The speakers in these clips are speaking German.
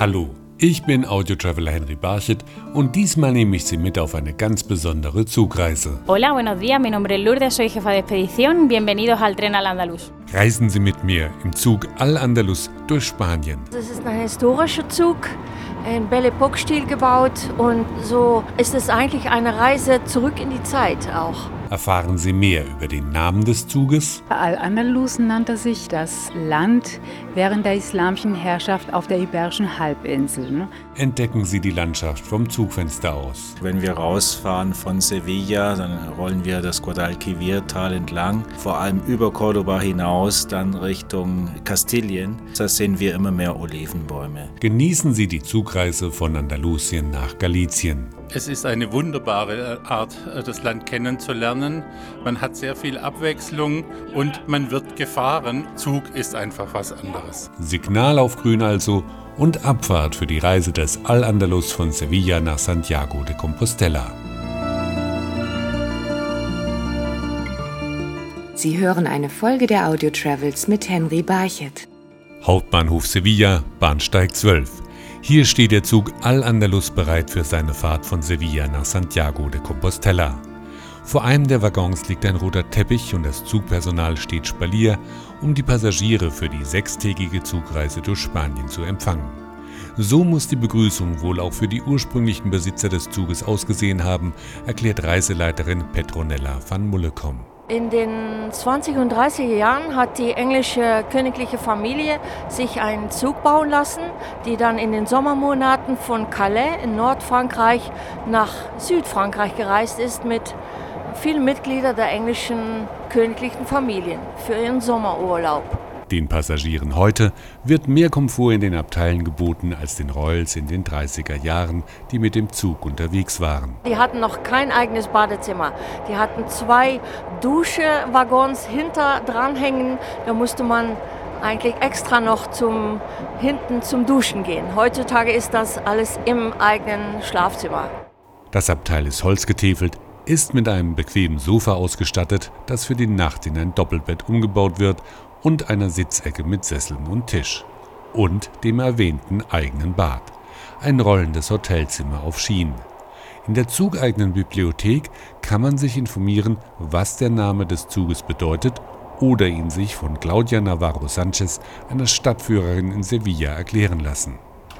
Hallo, ich bin Audio-Traveler Henry Barchet und diesmal nehme ich Sie mit auf eine ganz besondere Zugreise. Hola, buenos días, mi nombre es Lourdes, soy jefa de expedición. Bienvenidos al Tren al Andalus. Reisen Sie mit mir im Zug Al-Andalus durch Spanien. Das ist ein historischer Zug, in Belle Epoque-Stil gebaut und so ist es eigentlich eine Reise zurück in die Zeit auch. Erfahren Sie mehr über den Namen des Zuges, Al-Andalus nannte sich das Land während der islamischen Herrschaft auf der Iberischen Halbinsel. ne? entdecken Sie die Landschaft vom Zugfenster aus. Wenn wir rausfahren von Sevilla, dann rollen wir das Guadalquivir-Tal entlang, vor allem über Cordoba hinaus, dann Richtung Kastilien. Da sehen wir immer mehr Olivenbäume. Genießen Sie die Zugreise von Andalusien nach Galizien. Es ist eine wunderbare Art, das Land kennenzulernen. Man hat sehr viel Abwechslung und man wird gefahren. Zug ist einfach was anderes. Signal auf grün also und Abfahrt für die Reise des Al-Andalus von Sevilla nach Santiago de Compostela. Sie hören eine Folge der Audio Travels mit Henry Barchet. Hauptbahnhof Sevilla, Bahnsteig 12. Hier steht der Zug Al-Andalus bereit für seine Fahrt von Sevilla nach Santiago de Compostela. Vor einem der Waggons liegt ein roter Teppich und das Zugpersonal steht Spalier, um die Passagiere für die sechstägige Zugreise durch Spanien zu empfangen. So muss die Begrüßung wohl auch für die ursprünglichen Besitzer des Zuges ausgesehen haben, erklärt Reiseleiterin Petronella van Mullecom. In den 20 und 30er Jahren hat die englische königliche Familie sich einen Zug bauen lassen, die dann in den Sommermonaten von Calais in Nordfrankreich nach Südfrankreich gereist ist mit vielen Mitgliedern der englischen königlichen Familien für ihren Sommerurlaub. Den Passagieren heute wird mehr Komfort in den Abteilen geboten als den Royals in den 30er Jahren, die mit dem Zug unterwegs waren. Die hatten noch kein eigenes Badezimmer. Die hatten zwei Duschewaggons hinter dranhängen. Da musste man eigentlich extra noch zum hinten zum Duschen gehen. Heutzutage ist das alles im eigenen Schlafzimmer. Das Abteil ist holzgetäfelt, ist mit einem bequemen Sofa ausgestattet, das für die Nacht in ein Doppelbett umgebaut wird und einer Sitzecke mit Sesseln und Tisch. Und dem erwähnten eigenen Bad. Ein rollendes Hotelzimmer auf Schienen. In der zugeigenen Bibliothek kann man sich informieren, was der Name des Zuges bedeutet oder ihn sich von Claudia Navarro Sanchez, einer Stadtführerin in Sevilla, erklären lassen.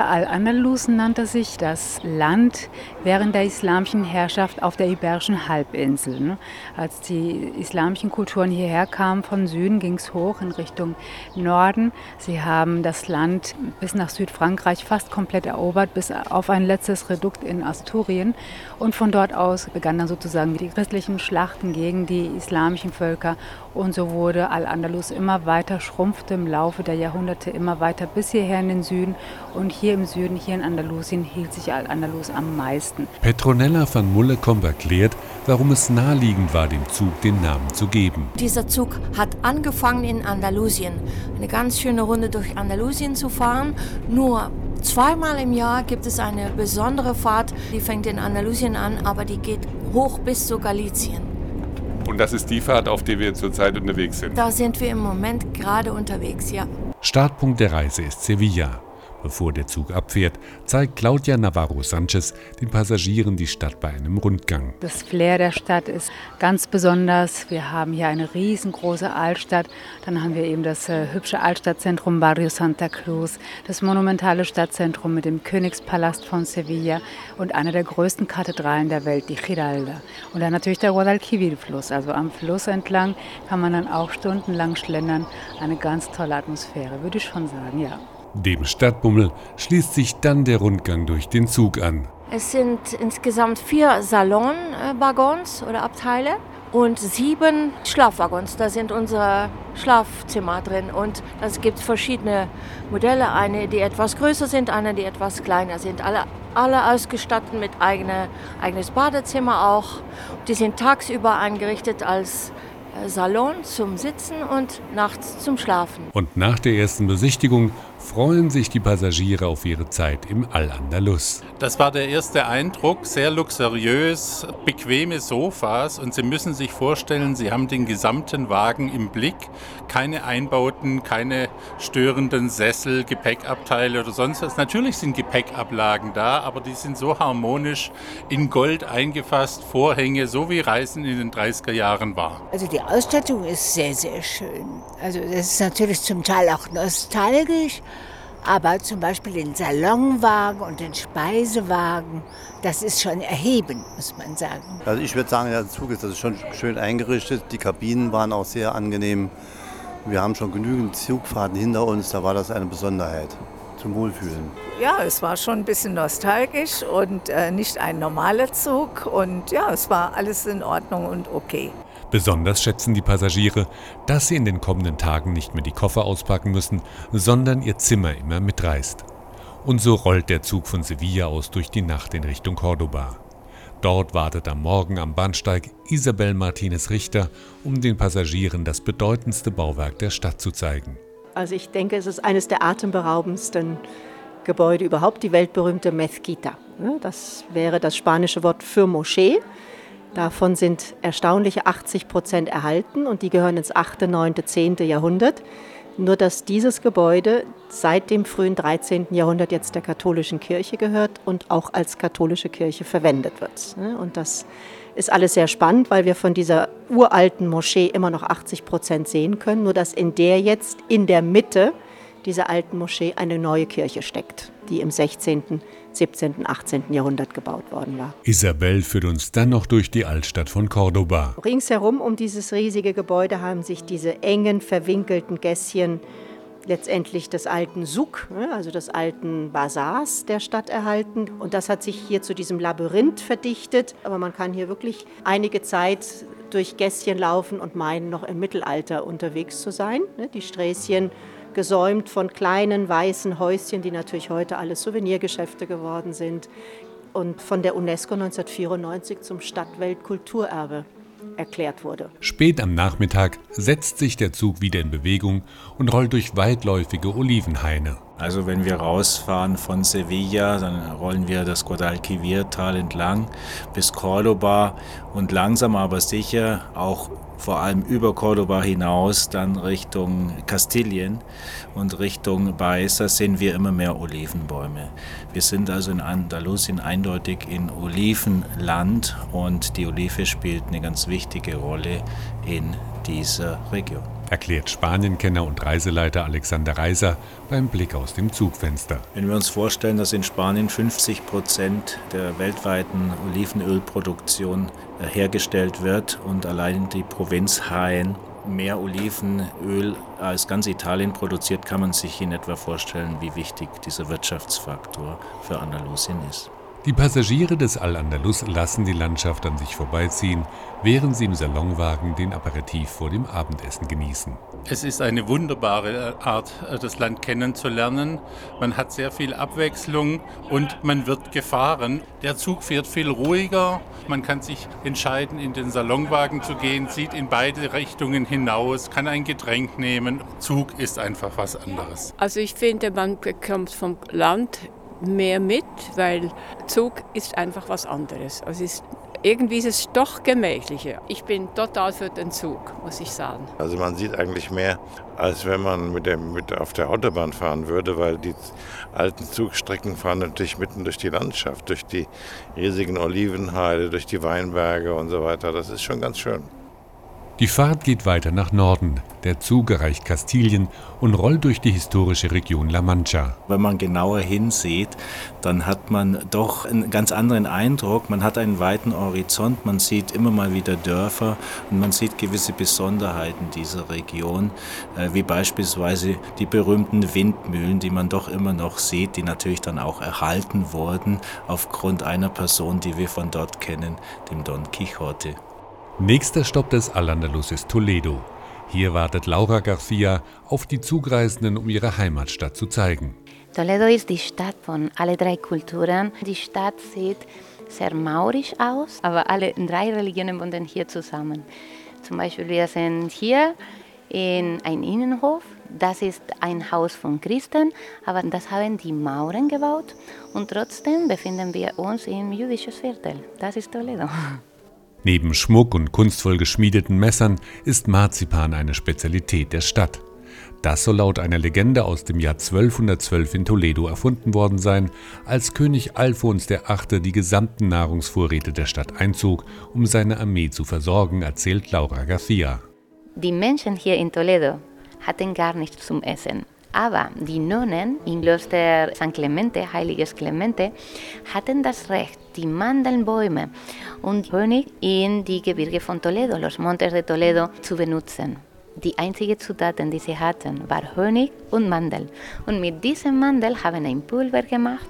Al-Andalus nannte sich das Land während der islamischen Herrschaft auf der Iberischen Halbinsel. ne? Als die islamischen Kulturen hierher kamen von Süden, ging es hoch in Richtung Norden. Sie haben das Land bis nach Südfrankreich fast komplett erobert, bis auf ein letztes Redukt in Asturien. Und von dort aus begannen dann sozusagen die christlichen Schlachten gegen die islamischen Völker. Und so wurde Al-Andalus immer weiter, schrumpfte im Laufe der Jahrhunderte immer weiter bis hierher in den Süden. Und hier im Süden, hier in Andalusien, hielt sich Al-Andalus am meisten. Petronella van Mullecombe erklärt, warum es naheliegend war, dem Zug den Namen zu geben. Dieser Zug hat angefangen in Andalusien. Eine ganz schöne Runde durch Andalusien zu fahren. Nur zweimal im Jahr gibt es eine besondere Fahrt. Die fängt in Andalusien an, aber die geht hoch bis zu Galizien. Und das ist die Fahrt, auf der wir zurzeit unterwegs sind. Da sind wir im Moment gerade unterwegs, ja. Startpunkt der Reise ist Sevilla. Bevor der Zug abfährt, zeigt Claudia Navarro Sanchez den Passagieren die Stadt bei einem Rundgang. Das Flair der Stadt ist ganz besonders. Wir haben hier eine riesengroße Altstadt. Dann haben wir eben das äh, hübsche Altstadtzentrum Barrio Santa Cruz, das monumentale Stadtzentrum mit dem Königspalast von Sevilla und einer der größten Kathedralen der Welt, die Giralda. Und dann natürlich der Guadalquivir-Fluss. Also am Fluss entlang kann man dann auch stundenlang schlendern. Eine ganz tolle Atmosphäre, würde ich schon sagen, ja. Dem Stadtbummel schließt sich dann der Rundgang durch den Zug an. Es sind insgesamt vier Salonwaggons oder Abteile und sieben Schlafwaggons. Da sind unsere Schlafzimmer drin und es gibt verschiedene Modelle. Eine, die etwas größer sind, eine, die etwas kleiner sind. Alle, alle ausgestattet mit eigene, eigenes Badezimmer auch. Die sind tagsüber eingerichtet als äh, Salon zum Sitzen und nachts zum Schlafen. Und nach der ersten Besichtigung freuen sich die Passagiere auf ihre Zeit im Al-Andalus. Das war der erste Eindruck, sehr luxuriös, bequeme Sofas und Sie müssen sich vorstellen, Sie haben den gesamten Wagen im Blick, keine Einbauten, keine störenden Sessel, Gepäckabteile oder sonst was. Natürlich sind Gepäckablagen da, aber die sind so harmonisch in Gold eingefasst, Vorhänge, so wie Reisen in den 30er Jahren war. Also die Ausstattung ist sehr, sehr schön. Also das ist natürlich zum Teil auch nostalgisch, aber zum Beispiel den Salonwagen und den Speisewagen, das ist schon erhebend, muss man sagen. Also ich würde sagen, der Zug ist, das ist schon schön eingerichtet. Die Kabinen waren auch sehr angenehm. Wir haben schon genügend Zugfahrten hinter uns, da war das eine Besonderheit zum Wohlfühlen. Ja, es war schon ein bisschen nostalgisch und äh, nicht ein normaler Zug. Und ja, es war alles in Ordnung und okay. Besonders schätzen die Passagiere, dass sie in den kommenden Tagen nicht mehr die Koffer auspacken müssen, sondern ihr Zimmer immer mitreißt. Und so rollt der Zug von Sevilla aus durch die Nacht in Richtung Cordoba. Dort wartet am Morgen am Bahnsteig Isabel Martinez Richter, um den Passagieren das bedeutendste Bauwerk der Stadt zu zeigen. Also ich denke, es ist eines der atemberaubendsten Gebäude überhaupt, die weltberühmte Mezquita. Das wäre das spanische Wort für Moschee. Davon sind erstaunliche 80 Prozent erhalten und die gehören ins 8., 9., 10. Jahrhundert. Nur dass dieses Gebäude seit dem frühen 13. Jahrhundert jetzt der katholischen Kirche gehört und auch als katholische Kirche verwendet wird. Und das ist alles sehr spannend, weil wir von dieser uralten Moschee immer noch 80 Prozent sehen können, nur dass in der jetzt in der Mitte dieser alten Moschee eine neue Kirche steckt, die im 16., 17., 18. Jahrhundert gebaut worden war. Isabel führt uns dann noch durch die Altstadt von Cordoba. Ringsherum um dieses riesige Gebäude haben sich diese engen, verwinkelten Gässchen letztendlich des alten Suk, ne, also des alten Bazars der Stadt erhalten. Und das hat sich hier zu diesem Labyrinth verdichtet. Aber man kann hier wirklich einige Zeit durch Gässchen laufen und meinen, noch im Mittelalter unterwegs zu sein. Ne. Die Sträßchen gesäumt von kleinen weißen Häuschen, die natürlich heute alles Souvenirgeschäfte geworden sind und von der UNESCO 1994 zum Stadtweltkulturerbe erklärt wurde. Spät am Nachmittag setzt sich der Zug wieder in Bewegung und rollt durch weitläufige Olivenhaine. Also wenn wir rausfahren von Sevilla, dann rollen wir das Guadalquivir-Tal entlang bis Cordoba und langsam aber sicher auch vor allem über Cordoba hinaus, dann Richtung Kastilien und Richtung Baeza sehen wir immer mehr Olivenbäume. Wir sind also in Andalusien eindeutig in Olivenland und die Olive spielt eine ganz wichtige Rolle in dieser Region erklärt Spanienkenner und Reiseleiter Alexander Reiser beim Blick aus dem Zugfenster. Wenn wir uns vorstellen, dass in Spanien 50 Prozent der weltweiten Olivenölproduktion äh, hergestellt wird und allein die Provinz Jaén mehr Olivenöl als ganz Italien produziert, kann man sich in etwa vorstellen, wie wichtig dieser Wirtschaftsfaktor für Andalusien ist. Die Passagiere des Al-Andalus lassen die Landschaft an sich vorbeiziehen, während sie im Salonwagen den Aperitif vor dem Abendessen genießen. Es ist eine wunderbare Art, das Land kennenzulernen. Man hat sehr viel Abwechslung und man wird gefahren. Der Zug fährt viel ruhiger. Man kann sich entscheiden, in den Salonwagen zu gehen, sieht in beide Richtungen hinaus, kann ein Getränk nehmen. Zug ist einfach was anderes. Also ich finde, man bekommt vom Land mehr mit, weil Zug ist einfach was anderes. Also ist, irgendwie ist es doch gemächlicher. Ich bin total für den Zug, muss ich sagen. Also man sieht eigentlich mehr, als wenn man mit dem, mit auf der Autobahn fahren würde, weil die alten Zugstrecken fahren natürlich mitten durch die Landschaft, durch die riesigen Olivenheide, durch die Weinberge und so weiter. Das ist schon ganz schön. Die Fahrt geht weiter nach Norden. Der Zug erreicht Kastilien und rollt durch die historische Region La Mancha. Wenn man genauer hinsieht, dann hat man doch einen ganz anderen Eindruck. Man hat einen weiten Horizont, man sieht immer mal wieder Dörfer und man sieht gewisse Besonderheiten dieser Region, äh, wie beispielsweise die berühmten Windmühlen, die man doch immer noch sieht, die natürlich dann auch erhalten wurden aufgrund einer Person, die wir von dort kennen, dem Don Quixote. Nächster Stopp des Al-Andalus ist Toledo. Hier wartet Laura Garcia auf die Zugreisenden, um ihre Heimatstadt zu zeigen. Toledo ist die Stadt von alle drei Kulturen. Die Stadt sieht sehr maurisch aus, aber alle drei Religionen wohnen hier zusammen. Zum Beispiel wir sind hier in einen Innenhof. Das ist ein Haus von Christen, aber das haben die Mauren gebaut und trotzdem befinden wir uns im jüdischen Viertel. Das ist Toledo. Neben Schmuck und kunstvoll geschmiedeten Messern ist Marzipan eine Spezialität der Stadt. Das soll laut einer Legende aus dem Jahr 1212 in Toledo erfunden worden sein, als König Alfons VIII. die gesamten Nahrungsvorräte der Stadt einzog, um seine Armee zu versorgen, erzählt Laura Garcia. Die Menschen hier in Toledo hatten gar nichts zum Essen. Aber die Nonnen im Kloster San Clemente, Heiliges Clemente, hatten das Recht, die Mandelbäume und Honig in die Gebirge von Toledo, los Montes de Toledo, zu benutzen. Die einzige Zutaten, die sie hatten, war Honig und Mandel. Und mit diesem Mandel haben ein Pulver gemacht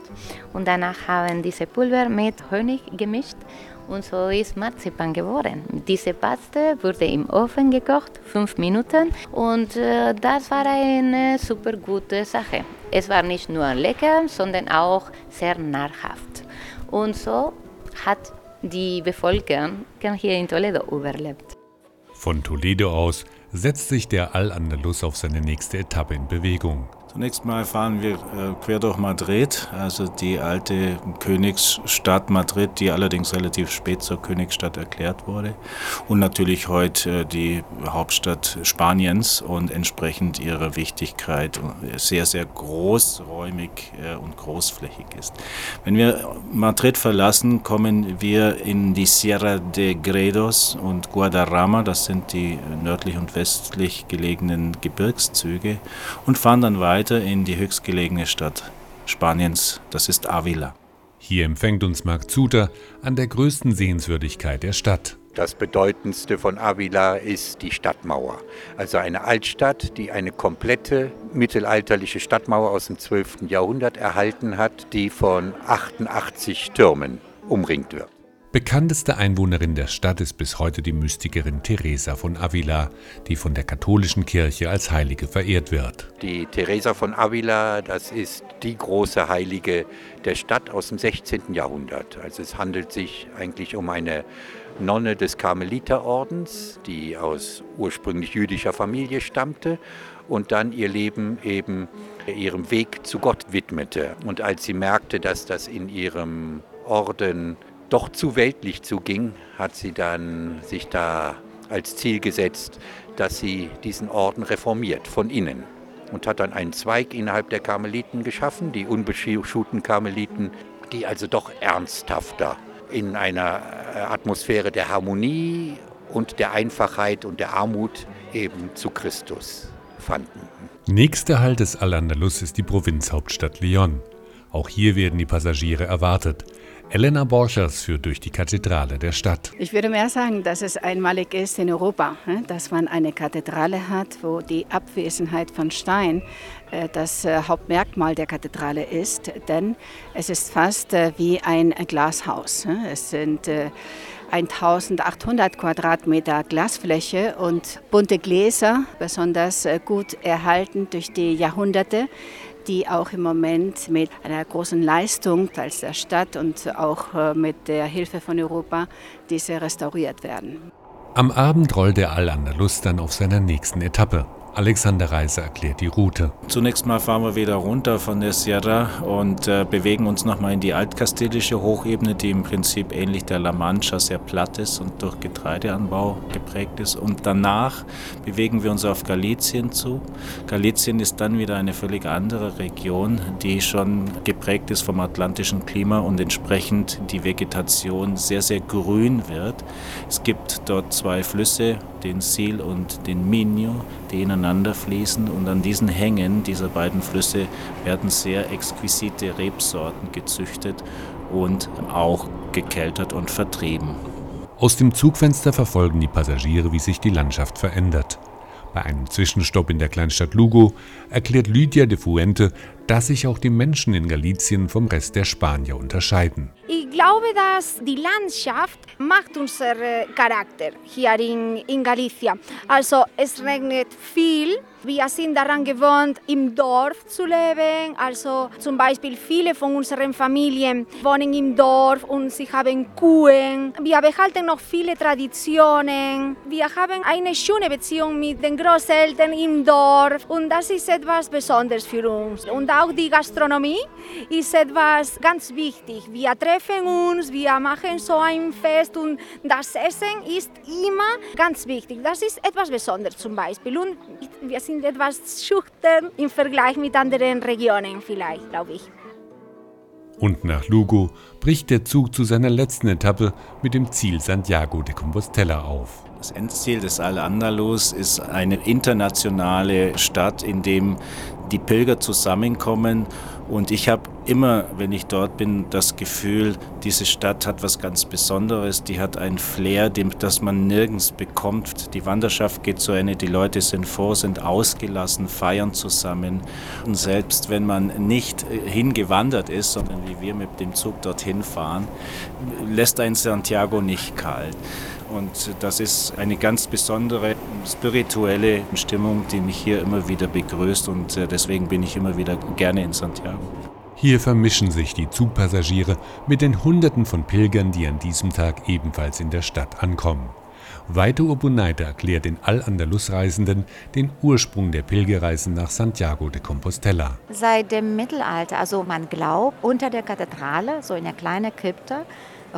und danach haben diese Pulver mit Honig gemischt und so ist Marzipan geworden. Diese Paste wurde im Ofen gekocht, fünf Minuten und äh, das war eine super gute Sache. Es war nicht nur lecker, sondern auch sehr nahrhaft. Und so hat die Bevölkerung hier in Toledo überlebt. Von Toledo aus setzt sich der Al-Andalus auf seine nächste Etappe in Bewegung. Zunächst mal fahren wir äh, quer durch Madrid, also die alte Königsstadt Madrid, die allerdings relativ spät zur Königsstadt erklärt wurde. Und natürlich heute äh, die Hauptstadt Spaniens und entsprechend ihrer Wichtigkeit sehr, sehr großräumig äh, und großflächig ist. Wenn wir Madrid verlassen, kommen wir in die Sierra de Gredos und Guadarrama, das sind die nördlich und westlich gelegenen Gebirgszüge, und fahren dann weiter weiter in die höchstgelegene Stadt Spaniens, das ist Avila. Hier empfängt uns Marc Zuter an der größten Sehenswürdigkeit der Stadt. Das bedeutendste von Avila ist die Stadtmauer. Also eine Altstadt, die eine komplette mittelalterliche Stadtmauer aus dem 12. Jahrhundert erhalten hat, die von 88 Türmen umringt wird. Bekannteste Einwohnerin der Stadt ist bis heute die Mystikerin Teresa von Avila, die von der katholischen Kirche als Heilige verehrt wird. Die Teresa von Avila, das ist die große Heilige der Stadt aus dem 16. Jahrhundert. Also es handelt sich eigentlich um eine Nonne des Karmeliterordens, die aus ursprünglich jüdischer Familie stammte und dann ihr Leben eben ihrem Weg zu Gott widmete. Und als sie merkte, dass das in ihrem Orden doch zu weltlich zuging, hat sie dann sich da als Ziel gesetzt, dass sie diesen Orden reformiert von innen und hat dann einen Zweig innerhalb der Karmeliten geschaffen, die unbeschuhten Karmeliten, die also doch ernsthafter in einer äh, Atmosphäre der Harmonie und der Einfachheit und der Armut eben zu Christus fanden. Nächster Halt des Al-Andalus ist die Provinzhauptstadt Lyon. Auch hier werden die Passagiere erwartet. Elena Borchers führt durch die Kathedrale der Stadt. Ich würde mehr sagen, dass es einmalig ist in Europa, dass man eine Kathedrale hat, wo die Abwesenheit von Stein äh, das äh, Hauptmerkmal der Kathedrale ist, denn es ist fast äh, wie ein Glashaus. Es sind 1800 Quadratmeter Glasfläche und bunte Gläser, besonders gut erhalten durch die Jahrhunderte die auch im Moment mit einer großen Leistung als der Stadt und auch äh, mit der Hilfe von Europa diese restauriert werden. Am Abend rollt der Al-Andalus dann auf seiner nächsten Etappe. Alexander Reiser erklärt die Route. Zunächst mal fahren wir wieder runter von der Sierra und äh, bewegen uns nochmal in die altkastilische Hochebene, die im Prinzip ähnlich der La Mancha sehr platt ist und durch Getreideanbau geprägt ist. Und danach bewegen wir uns auf Galizien zu. Galizien ist dann wieder eine völlig andere Region, die schon geprägt ist vom atlantischen Klima und entsprechend die Vegetation sehr, sehr grün wird. Es gibt dort zwei Flüsse, den Sil und den Minho, die ineinander fließen und an diesen Hängen dieser beiden Flüsse werden sehr exquisite Rebsorten gezüchtet und auch gekeltert und vertrieben. Aus dem Zugfenster verfolgen die Passagiere, wie sich die Landschaft verändert. Bei einem Zwischenstopp in der Kleinstadt Lugo erklärt Lydia de Fuente, dass sich auch die Menschen in Galicien vom Rest der Spanier unterscheiden. Ich glaube, dass die Landschaft macht unseren Charakter hier in, in Galicia. Also es regnet viel. Wir sind daran gewohnt, im Dorf zu leben. Also zum Beispiel viele von unseren Familien wohnen im Dorf und sie haben Kuhen. Wir behalten noch viele Traditionen. Wir haben eine schöne Beziehung mit den Großeltern im Dorf und das ist etwas Besonderes für uns. Und auch die Gastronomie ist etwas ganz wichtig. Wir treffen uns, wir machen so ein Fest und das Essen ist immer ganz wichtig. Das ist etwas Besonderes zum Beispiel. Und wir sind etwas schüchtern im Vergleich mit anderen Regionen vielleicht, glaube ich. Und nach Lugo bricht der Zug zu seiner letzten Etappe mit dem Ziel Santiago de Compostela auf. Das Endziel des Al-Andalus ist eine internationale Stadt, in dem die Pilger zusammenkommen. Und ich habe immer, wenn ich dort bin, das Gefühl, diese Stadt hat was ganz Besonderes. Die hat ein Flair, das man nirgends bekommt. Die Wanderschaft geht zu Ende, die Leute sind froh, sind ausgelassen, feiern zusammen. Und selbst wenn man nicht äh, hingewandert ist, sondern wie wir mit dem Zug dorthin fahren, lässt ein Santiago nicht kalt. Und das ist eine ganz besondere spirituelle Stimmung, die mich hier immer wieder begrüßt und äh, deswegen bin ich immer wieder gerne in Santiago. Hier vermischen sich die Zugpassagiere mit den Hunderten von Pilgern, die an diesem Tag ebenfalls in der Stadt ankommen. Weite Urbunaita erklärt den Al-Andalus-Reisenden den Ursprung der Pilgerreisen nach Santiago de Compostela. Seit dem Mittelalter, also man glaubt, unter der Kathedrale, so in einer kleinen Krypta,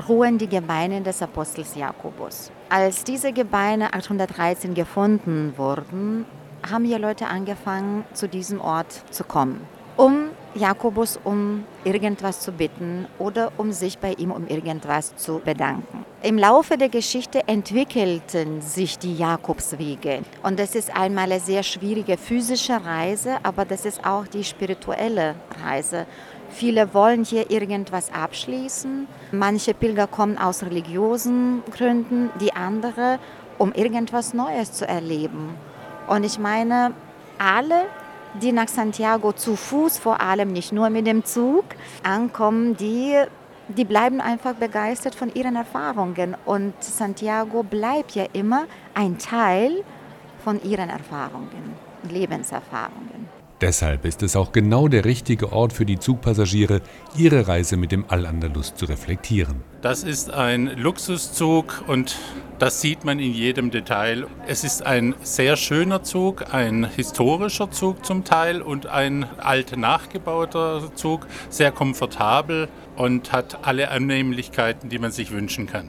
ruhen die Gebeine des Apostels Jakobus. Als diese Gebeine 813 gefunden wurden, haben hier Leute angefangen, zu diesem Ort zu kommen, um Jakobus um irgendwas zu bitten oder um sich bei ihm um irgendwas zu bedanken. Im Laufe der Geschichte entwickelten sich die Jakobswege und das ist einmal eine sehr schwierige physische Reise, aber das ist auch die spirituelle Reise. Viele wollen hier irgendwas abschließen. Manche Pilger kommen aus religiösen Gründen, die andere, um irgendwas Neues zu erleben. Und ich meine, alle, die nach Santiago zu Fuß, vor allem nicht nur mit dem Zug, ankommen, die, die bleiben einfach begeistert von ihren Erfahrungen. Und Santiago bleibt ja immer ein Teil von ihren Erfahrungen, Lebenserfahrungen. Deshalb ist es auch genau der richtige Ort für die Zugpassagiere, ihre Reise mit dem Al-Andalus zu reflektieren. Das ist ein Luxuszug und das sieht man in jedem Detail. Es ist ein sehr schöner Zug, ein historischer Zug zum Teil und ein alt nachgebauter Zug, sehr komfortabel und hat alle Annehmlichkeiten, die man sich wünschen kann.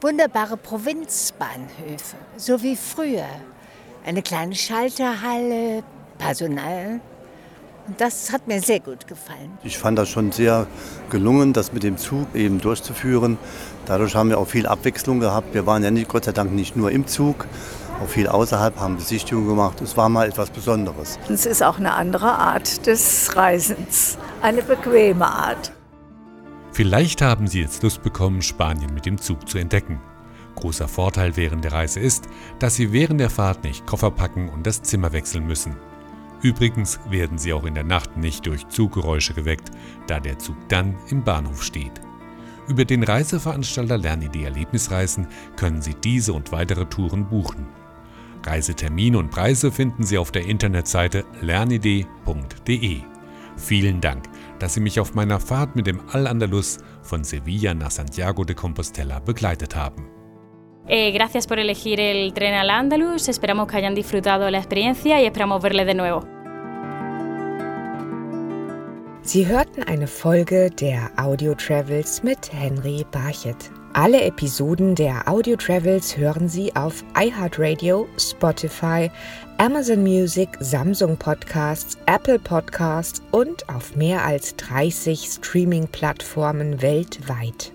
Wunderbare Provinzbahnhöfe, so wie früher. Eine kleine Schalterhalle, Personal. Und das hat mir sehr gut gefallen. Ich fand das schon sehr gelungen, das mit dem Zug eben durchzuführen. Dadurch haben wir auch viel Abwechslung gehabt. Wir waren ja nicht, Gott sei Dank nicht nur im Zug, auch viel außerhalb, haben Besichtigungen gemacht. Es war mal etwas Besonderes. Es ist auch eine andere Art des Reisens, eine bequeme Art. Vielleicht haben Sie jetzt Lust bekommen, Spanien mit dem Zug zu entdecken. Großer Vorteil während der Reise ist, dass Sie während der Fahrt nicht Koffer packen und das Zimmer wechseln müssen. Übrigens werden Sie auch in der Nacht nicht durch Zuggeräusche geweckt, da der Zug dann im Bahnhof steht. Über den Reiseveranstalter Lernidee Erlebnisreisen können Sie diese und weitere Touren buchen. Reisetermine und Preise finden Sie auf der Internetseite lernidee.de. Vielen Dank, dass Sie mich auf meiner Fahrt mit dem Al-Andalus von Sevilla nach Santiago de Compostela begleitet haben. Eh, gracias por elegir el tren al Andalus, esperamos que hayan disfrutado la experiencia y esperamos verles de nuevo. Sie hörten eine Folge der Audio Travels mit Henry Barchet. Alle Episoden der Audio Travels hören Sie auf iHeartRadio, Spotify, Amazon Music, Samsung Podcasts, Apple Podcasts und auf mehr als 30 Streaming-Plattformen weltweit.